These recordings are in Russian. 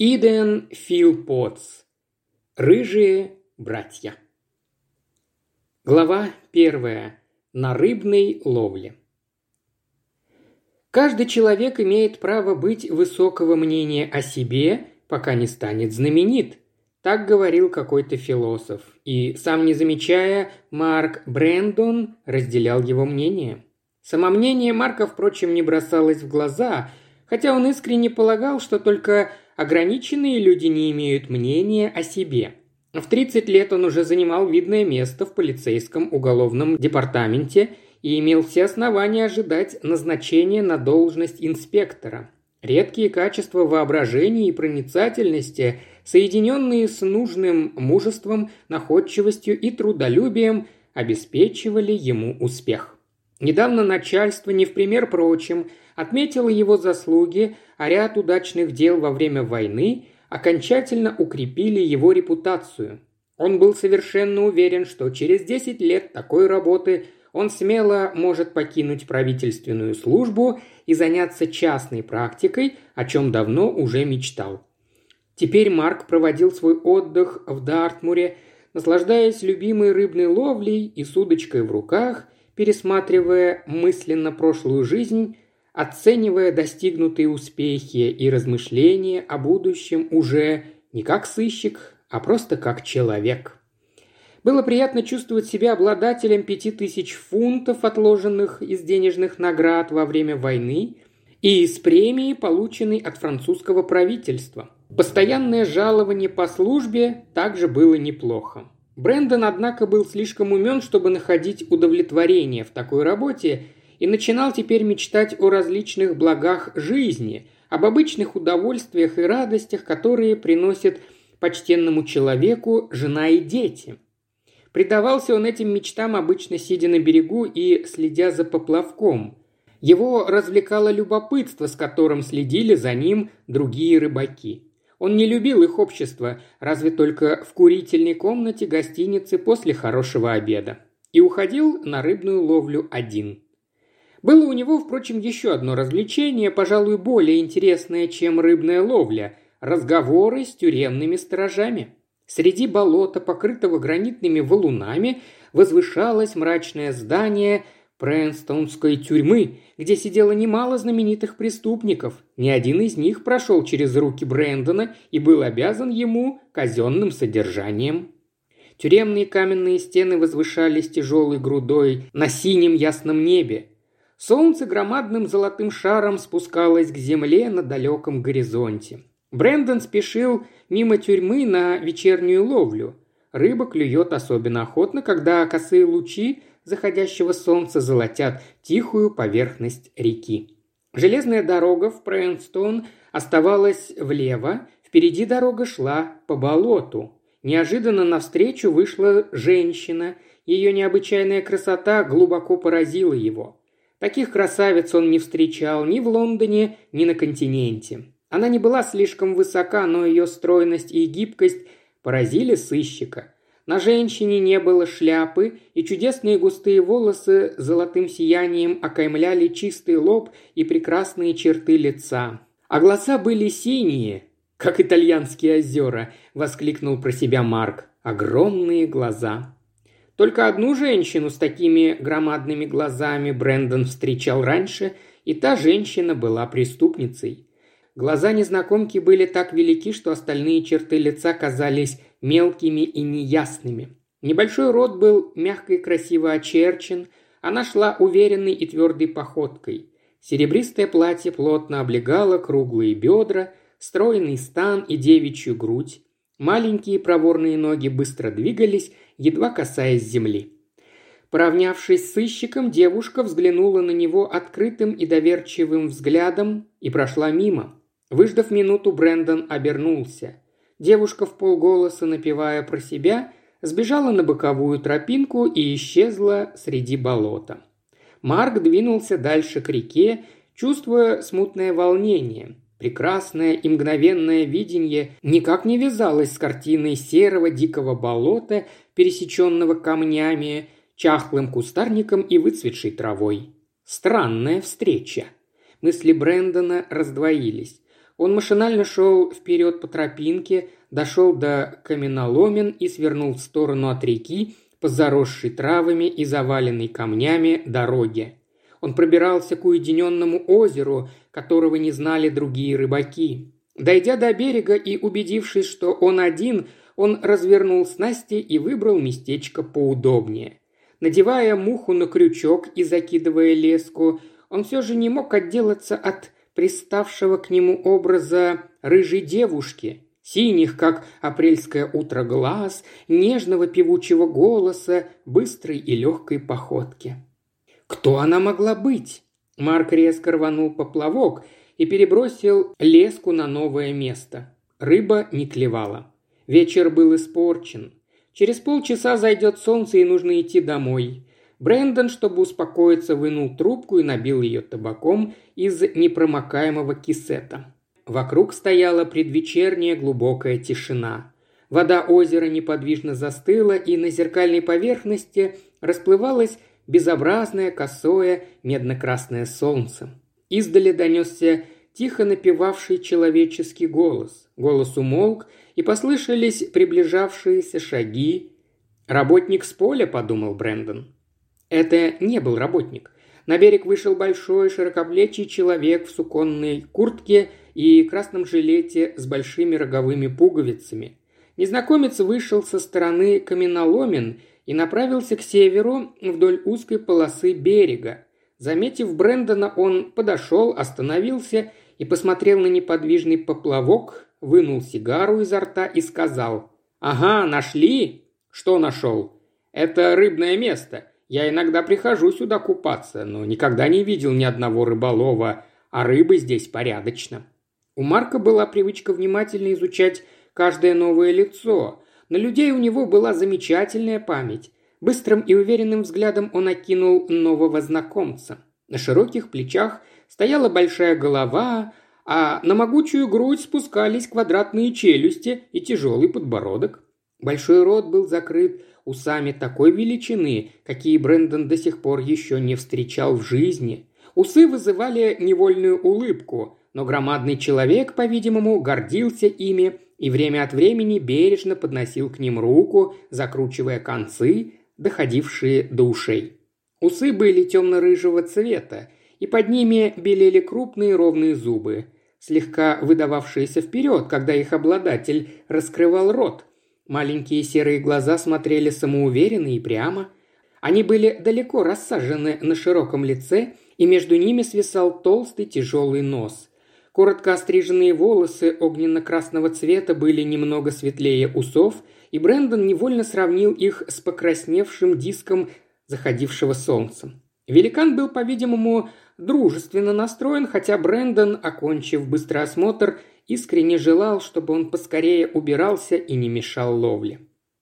Иден Филпотс. Рыжие братья. Глава первая. На рыбной ловле. Каждый человек имеет право быть высокого мнения о себе, пока не станет знаменит. Так говорил какой-то философ. И, сам не замечая, Марк Брэндон разделял его мнение. Самомнение Марка, впрочем, не бросалось в глаза, хотя он искренне полагал, что только Ограниченные люди не имеют мнения о себе. В 30 лет он уже занимал видное место в полицейском уголовном департаменте и имел все основания ожидать назначения на должность инспектора. Редкие качества воображения и проницательности, соединенные с нужным мужеством, находчивостью и трудолюбием, обеспечивали ему успех. Недавно начальство, не в пример прочим, отметило его заслуги, а ряд удачных дел во время войны окончательно укрепили его репутацию. Он был совершенно уверен, что через 10 лет такой работы он смело может покинуть правительственную службу и заняться частной практикой, о чем давно уже мечтал. Теперь Марк проводил свой отдых в Дартмуре, наслаждаясь любимой рыбной ловлей и с удочкой в руках, пересматривая мысленно прошлую жизнь оценивая достигнутые успехи и размышления о будущем уже не как сыщик, а просто как человек. Было приятно чувствовать себя обладателем пяти тысяч фунтов, отложенных из денежных наград во время войны, и из премии, полученной от французского правительства. Постоянное жалование по службе также было неплохо. Брэндон, однако, был слишком умен, чтобы находить удовлетворение в такой работе и начинал теперь мечтать о различных благах жизни, об обычных удовольствиях и радостях, которые приносят почтенному человеку жена и дети. Предавался он этим мечтам, обычно сидя на берегу и следя за поплавком. Его развлекало любопытство, с которым следили за ним другие рыбаки. Он не любил их общество, разве только в курительной комнате гостиницы после хорошего обеда. И уходил на рыбную ловлю один – было у него, впрочем, еще одно развлечение, пожалуй, более интересное, чем рыбная ловля – разговоры с тюремными сторожами. Среди болота, покрытого гранитными валунами, возвышалось мрачное здание Прэнстонской тюрьмы, где сидело немало знаменитых преступников. Ни один из них прошел через руки Брэндона и был обязан ему казенным содержанием. Тюремные каменные стены возвышались тяжелой грудой на синем ясном небе. Солнце громадным золотым шаром спускалось к земле на далеком горизонте. Брендон спешил мимо тюрьмы на вечернюю ловлю. Рыба клюет особенно охотно, когда косые лучи заходящего солнца золотят тихую поверхность реки. Железная дорога в Прэнстон оставалась влево, впереди дорога шла по болоту. Неожиданно навстречу вышла женщина, ее необычайная красота глубоко поразила его. Таких красавиц он не встречал ни в Лондоне, ни на континенте. Она не была слишком высока, но ее стройность и гибкость поразили сыщика. На женщине не было шляпы, и чудесные густые волосы золотым сиянием окаймляли чистый лоб и прекрасные черты лица. А глаза были синие, как итальянские озера, воскликнул про себя Марк. Огромные глаза. Только одну женщину с такими громадными глазами Брэндон встречал раньше, и та женщина была преступницей. Глаза незнакомки были так велики, что остальные черты лица казались мелкими и неясными. Небольшой рот был мягко и красиво очерчен, она шла уверенной и твердой походкой. Серебристое платье плотно облегало круглые бедра, стройный стан и девичью грудь. Маленькие проворные ноги быстро двигались, едва касаясь земли. Поравнявшись с сыщиком, девушка взглянула на него открытым и доверчивым взглядом и прошла мимо. Выждав минуту, Брендон обернулся. Девушка в полголоса, напевая про себя, сбежала на боковую тропинку и исчезла среди болота. Марк двинулся дальше к реке, чувствуя смутное волнение. Прекрасное и мгновенное видение никак не вязалось с картиной серого дикого болота, пересеченного камнями, чахлым кустарником и выцветшей травой. Странная встреча. Мысли Брэндона раздвоились. Он машинально шел вперед по тропинке, дошел до каменоломен и свернул в сторону от реки по заросшей травами и заваленной камнями дороге. Он пробирался к уединенному озеру, которого не знали другие рыбаки. Дойдя до берега и убедившись, что он один, он развернул снасти и выбрал местечко поудобнее. Надевая муху на крючок и закидывая леску, он все же не мог отделаться от приставшего к нему образа рыжей девушки, синих, как апрельское утро глаз, нежного певучего голоса, быстрой и легкой походки. Кто она могла быть? Марк резко рванул поплавок и перебросил леску на новое место. Рыба не клевала. Вечер был испорчен. Через полчаса зайдет солнце и нужно идти домой. Брэндон, чтобы успокоиться, вынул трубку и набил ее табаком из непромокаемого кисета. Вокруг стояла предвечерняя глубокая тишина. Вода озера неподвижно застыла, и на зеркальной поверхности расплывалось безобразное, косое, медно-красное солнце. Издали донесся тихо напевавший человеческий голос. Голос умолк, и послышались приближавшиеся шаги. «Работник с поля», — подумал Брэндон. Это не был работник. На берег вышел большой широкоплечий человек в суконной куртке и красном жилете с большими роговыми пуговицами. Незнакомец вышел со стороны каменоломен и направился к северу вдоль узкой полосы берега. Заметив Брэндона, он подошел, остановился и посмотрел на неподвижный поплавок, вынул сигару изо рта и сказал «Ага, нашли?» «Что нашел?» «Это рыбное место. Я иногда прихожу сюда купаться, но никогда не видел ни одного рыболова, а рыбы здесь порядочно». У Марка была привычка внимательно изучать каждое новое лицо. На людей у него была замечательная память. Быстрым и уверенным взглядом он окинул нового знакомца. На широких плечах стояла большая голова, а на могучую грудь спускались квадратные челюсти и тяжелый подбородок. Большой рот был закрыт усами такой величины, какие Брэндон до сих пор еще не встречал в жизни. Усы вызывали невольную улыбку, но громадный человек, по-видимому, гордился ими и время от времени бережно подносил к ним руку, закручивая концы, доходившие до ушей. Усы были темно-рыжего цвета, и под ними белели крупные ровные зубы, слегка выдававшиеся вперед, когда их обладатель раскрывал рот. Маленькие серые глаза смотрели самоуверенно и прямо. Они были далеко рассажены на широком лице, и между ними свисал толстый тяжелый нос. Коротко остриженные волосы огненно-красного цвета были немного светлее усов, и Брэндон невольно сравнил их с покрасневшим диском заходившего солнца. Великан был, по-видимому, дружественно настроен, хотя Брэндон, окончив быстрый осмотр, искренне желал, чтобы он поскорее убирался и не мешал ловле.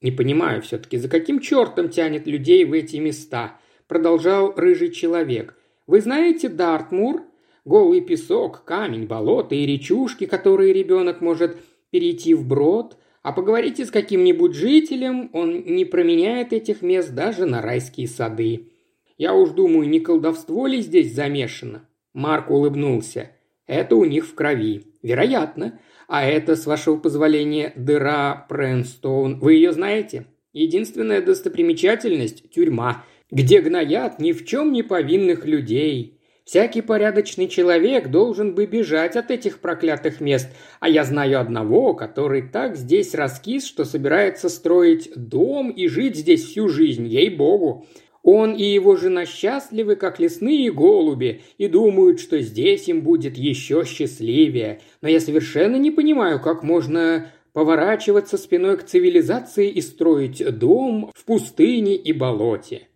«Не понимаю все-таки, за каким чертом тянет людей в эти места?» – продолжал рыжий человек. «Вы знаете Дартмур?» Голый песок, камень, болото и речушки, которые ребенок может перейти вброд, а поговорите с каким-нибудь жителем, он не променяет этих мест даже на райские сады. Я уж думаю, не колдовство ли здесь замешано?» Марк улыбнулся. «Это у них в крови. Вероятно. А это, с вашего позволения, дыра Пренстоун. Вы ее знаете? Единственная достопримечательность – тюрьма, где гноят ни в чем не повинных людей. Всякий порядочный человек должен бы бежать от этих проклятых мест, а я знаю одного, который так здесь раскис, что собирается строить дом и жить здесь всю жизнь, ей-богу. Он и его жена счастливы, как лесные голуби, и думают, что здесь им будет еще счастливее. Но я совершенно не понимаю, как можно поворачиваться спиной к цивилизации и строить дом в пустыне и болоте.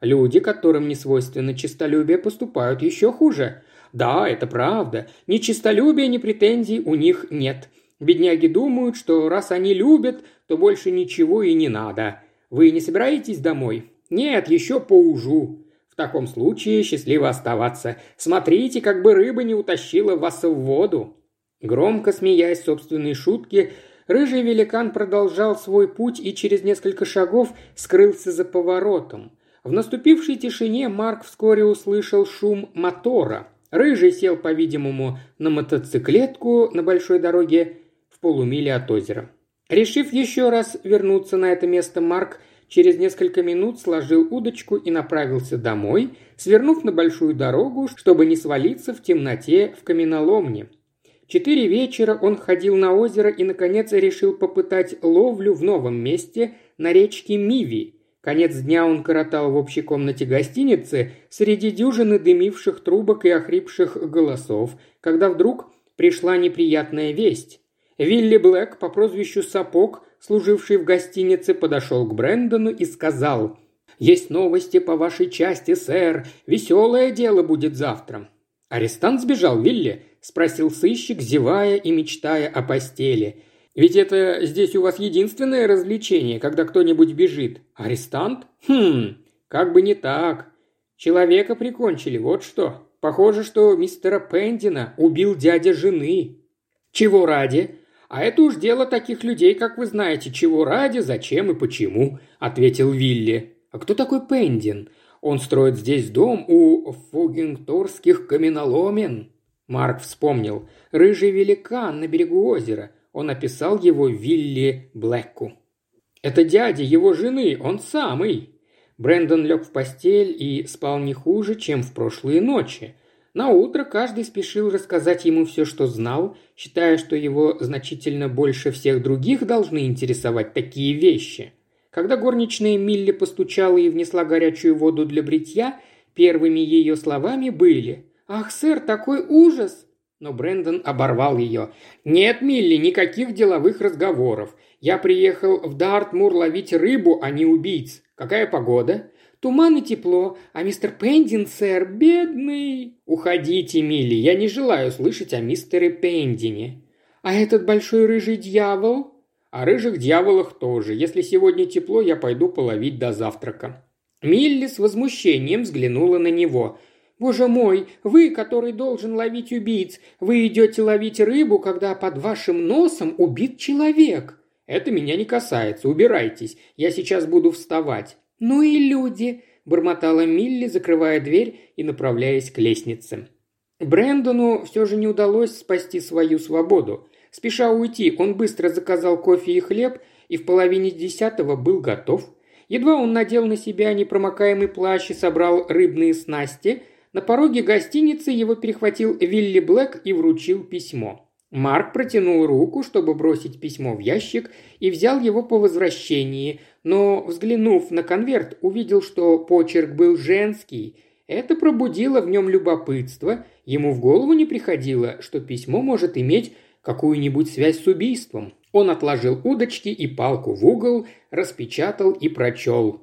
Люди, которым не свойственно честолюбие, поступают еще хуже. Да, это правда. Ни честолюбия, ни претензий у них нет. Бедняги думают, что раз они любят, то больше ничего и не надо. Вы не собираетесь домой? Нет, еще поужу. В таком случае счастливо оставаться. Смотрите, как бы рыба не утащила вас в воду. Громко смеясь собственной шутки, рыжий великан продолжал свой путь и через несколько шагов скрылся за поворотом. В наступившей тишине Марк вскоре услышал шум мотора. Рыжий сел, по-видимому, на мотоциклетку на большой дороге в полумиле от озера. Решив еще раз вернуться на это место, Марк через несколько минут сложил удочку и направился домой, свернув на большую дорогу, чтобы не свалиться в темноте в каменоломне. Четыре вечера он ходил на озеро и, наконец, решил попытать ловлю в новом месте на речке Миви. Конец дня он коротал в общей комнате гостиницы среди дюжины дымивших трубок и охрипших голосов, когда вдруг пришла неприятная весть. Вилли Блэк по прозвищу Сапог, служивший в гостинице, подошел к Брэндону и сказал «Есть новости по вашей части, сэр. Веселое дело будет завтра». «Арестант сбежал, Вилли?» – спросил сыщик, зевая и мечтая о постели. «Ведь это здесь у вас единственное развлечение, когда кто-нибудь бежит. Арестант? Хм, как бы не так. Человека прикончили, вот что. Похоже, что мистера Пендина убил дядя жены». «Чего ради?» «А это уж дело таких людей, как вы знаете, чего ради, зачем и почему», – ответил Вилли. «А кто такой Пендин? Он строит здесь дом у фугингторских каменоломен». Марк вспомнил. «Рыжий великан на берегу озера». Он описал его Вилли Блэку. «Это дядя его жены, он самый». Брэндон лег в постель и спал не хуже, чем в прошлые ночи. На утро каждый спешил рассказать ему все, что знал, считая, что его значительно больше всех других должны интересовать такие вещи. Когда горничная Милли постучала и внесла горячую воду для бритья, первыми ее словами были «Ах, сэр, такой ужас!» Но Брэндон оборвал ее. «Нет, Милли, никаких деловых разговоров. Я приехал в Дартмур ловить рыбу, а не убийц. Какая погода?» Туман и тепло, а мистер Пендин, сэр, бедный...» «Уходите, Милли, я не желаю слышать о мистере Пендине». «А этот большой рыжий дьявол?» «О рыжих дьяволах тоже. Если сегодня тепло, я пойду половить до завтрака». Милли с возмущением взглянула на него. «Боже мой, вы, который должен ловить убийц, вы идете ловить рыбу, когда под вашим носом убит человек!» «Это меня не касается, убирайтесь, я сейчас буду вставать». «Ну и люди!» – бормотала Милли, закрывая дверь и направляясь к лестнице. Брэндону все же не удалось спасти свою свободу. Спеша уйти, он быстро заказал кофе и хлеб и в половине десятого был готов. Едва он надел на себя непромокаемый плащ и собрал рыбные снасти, на пороге гостиницы его перехватил Вилли Блэк и вручил письмо. Марк протянул руку, чтобы бросить письмо в ящик, и взял его по возвращении, но, взглянув на конверт, увидел, что почерк был женский. Это пробудило в нем любопытство. Ему в голову не приходило, что письмо может иметь какую-нибудь связь с убийством. Он отложил удочки и палку в угол, распечатал и прочел.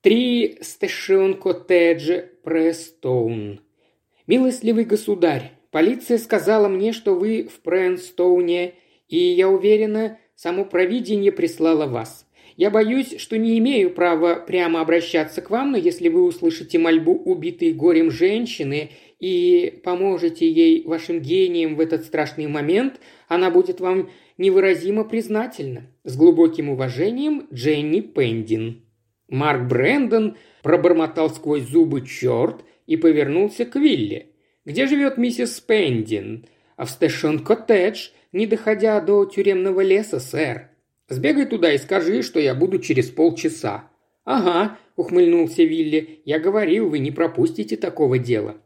«Три Стэшион Коттедж Престоун. Милостливый государь, Полиция сказала мне, что вы в Прэнстоуне, и я уверена, само провидение прислало вас. Я боюсь, что не имею права прямо обращаться к вам, но если вы услышите мольбу убитой горем женщины и поможете ей вашим гением в этот страшный момент, она будет вам невыразимо признательна. С глубоким уважением, Дженни Пендин. Марк Брэндон пробормотал сквозь зубы черт и повернулся к Вилли – где живет миссис Пендин? А в Стэшон-коттедж, не доходя до тюремного леса, сэр. Сбегай туда и скажи, что я буду через полчаса». «Ага», – ухмыльнулся Вилли, – «я говорил, вы не пропустите такого дела».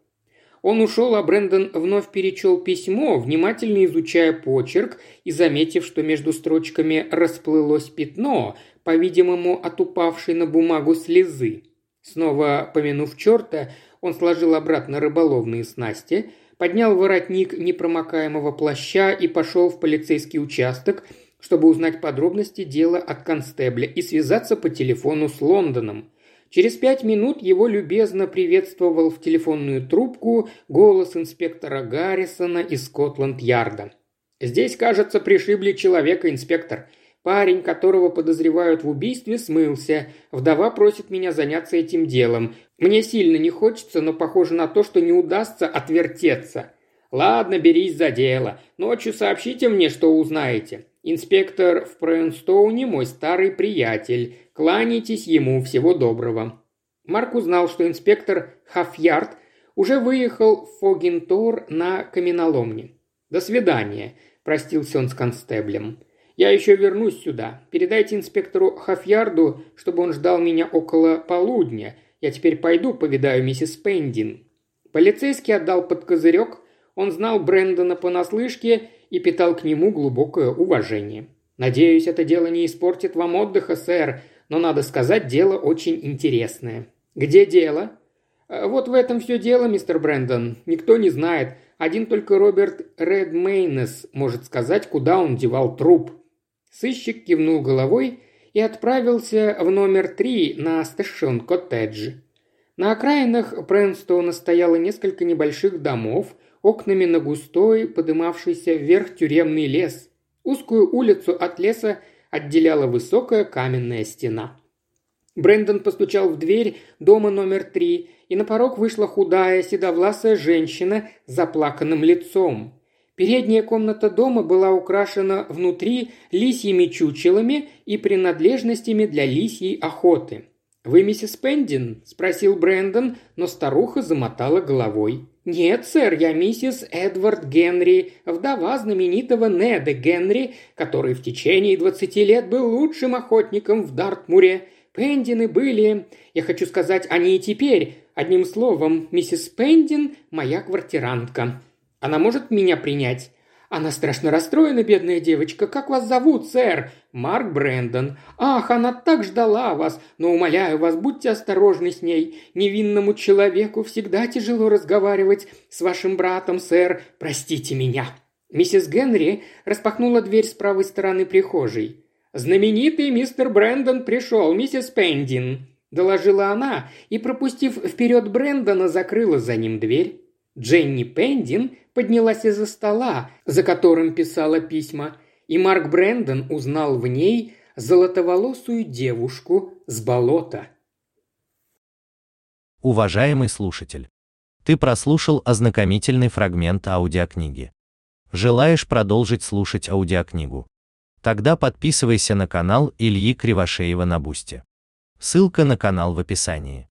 Он ушел, а Брэндон вновь перечел письмо, внимательно изучая почерк и заметив, что между строчками расплылось пятно, по-видимому, от упавшей на бумагу слезы. Снова помянув черта, он сложил обратно рыболовные снасти, поднял воротник непромокаемого плаща и пошел в полицейский участок, чтобы узнать подробности дела от констебля и связаться по телефону с Лондоном. Через пять минут его любезно приветствовал в телефонную трубку голос инспектора Гаррисона из Скотланд-Ярда. «Здесь, кажется, пришибли человека, инспектор. Парень, которого подозревают в убийстве, смылся. Вдова просит меня заняться этим делом. Мне сильно не хочется, но похоже на то, что не удастся отвертеться. Ладно, берись за дело. Ночью сообщите мне, что узнаете. Инспектор в Прэнстоуне мой старый приятель. Кланяйтесь ему, всего доброго». Марк узнал, что инспектор Хафьярд уже выехал в Фогинтор на каменоломне. «До свидания», – простился он с констеблем. «Я еще вернусь сюда. Передайте инспектору Хафьярду, чтобы он ждал меня около полудня. Я теперь пойду повидаю миссис Пендин». Полицейский отдал под козырек. Он знал Брэндона понаслышке и питал к нему глубокое уважение. «Надеюсь, это дело не испортит вам отдыха, сэр, но, надо сказать, дело очень интересное». «Где дело?» «Э, «Вот в этом все дело, мистер Брэндон. Никто не знает. Один только Роберт Редмейнес может сказать, куда он девал труп». Сыщик кивнул головой и отправился в номер три на Стэшон-коттедж. На окраинах Брэнстона стояло несколько небольших домов, окнами на густой, подымавшийся вверх тюремный лес. Узкую улицу от леса отделяла высокая каменная стена. Брендон постучал в дверь дома номер три, и на порог вышла худая, седовласая женщина с заплаканным лицом. Передняя комната дома была украшена внутри лисьими чучелами и принадлежностями для лисьей охоты. «Вы миссис Пендин?» – спросил Брэндон, но старуха замотала головой. «Нет, сэр, я миссис Эдвард Генри, вдова знаменитого Неда Генри, который в течение двадцати лет был лучшим охотником в Дартмуре. Пендины были, я хочу сказать, они и теперь. Одним словом, миссис Пендин – моя квартирантка. Она может меня принять?» «Она страшно расстроена, бедная девочка. Как вас зовут, сэр?» «Марк Брэндон». «Ах, она так ждала вас. Но, умоляю вас, будьте осторожны с ней. Невинному человеку всегда тяжело разговаривать с вашим братом, сэр. Простите меня». Миссис Генри распахнула дверь с правой стороны прихожей. «Знаменитый мистер Брэндон пришел, миссис Пендин», – доложила она и, пропустив вперед Брэндона, закрыла за ним дверь. Дженни Пендин поднялась из-за стола, за которым писала письма, и Марк Брэндон узнал в ней золотоволосую девушку с болота. Уважаемый слушатель, ты прослушал ознакомительный фрагмент аудиокниги. Желаешь продолжить слушать аудиокнигу? Тогда подписывайся на канал Ильи Кривошеева на Бусте. Ссылка на канал в описании.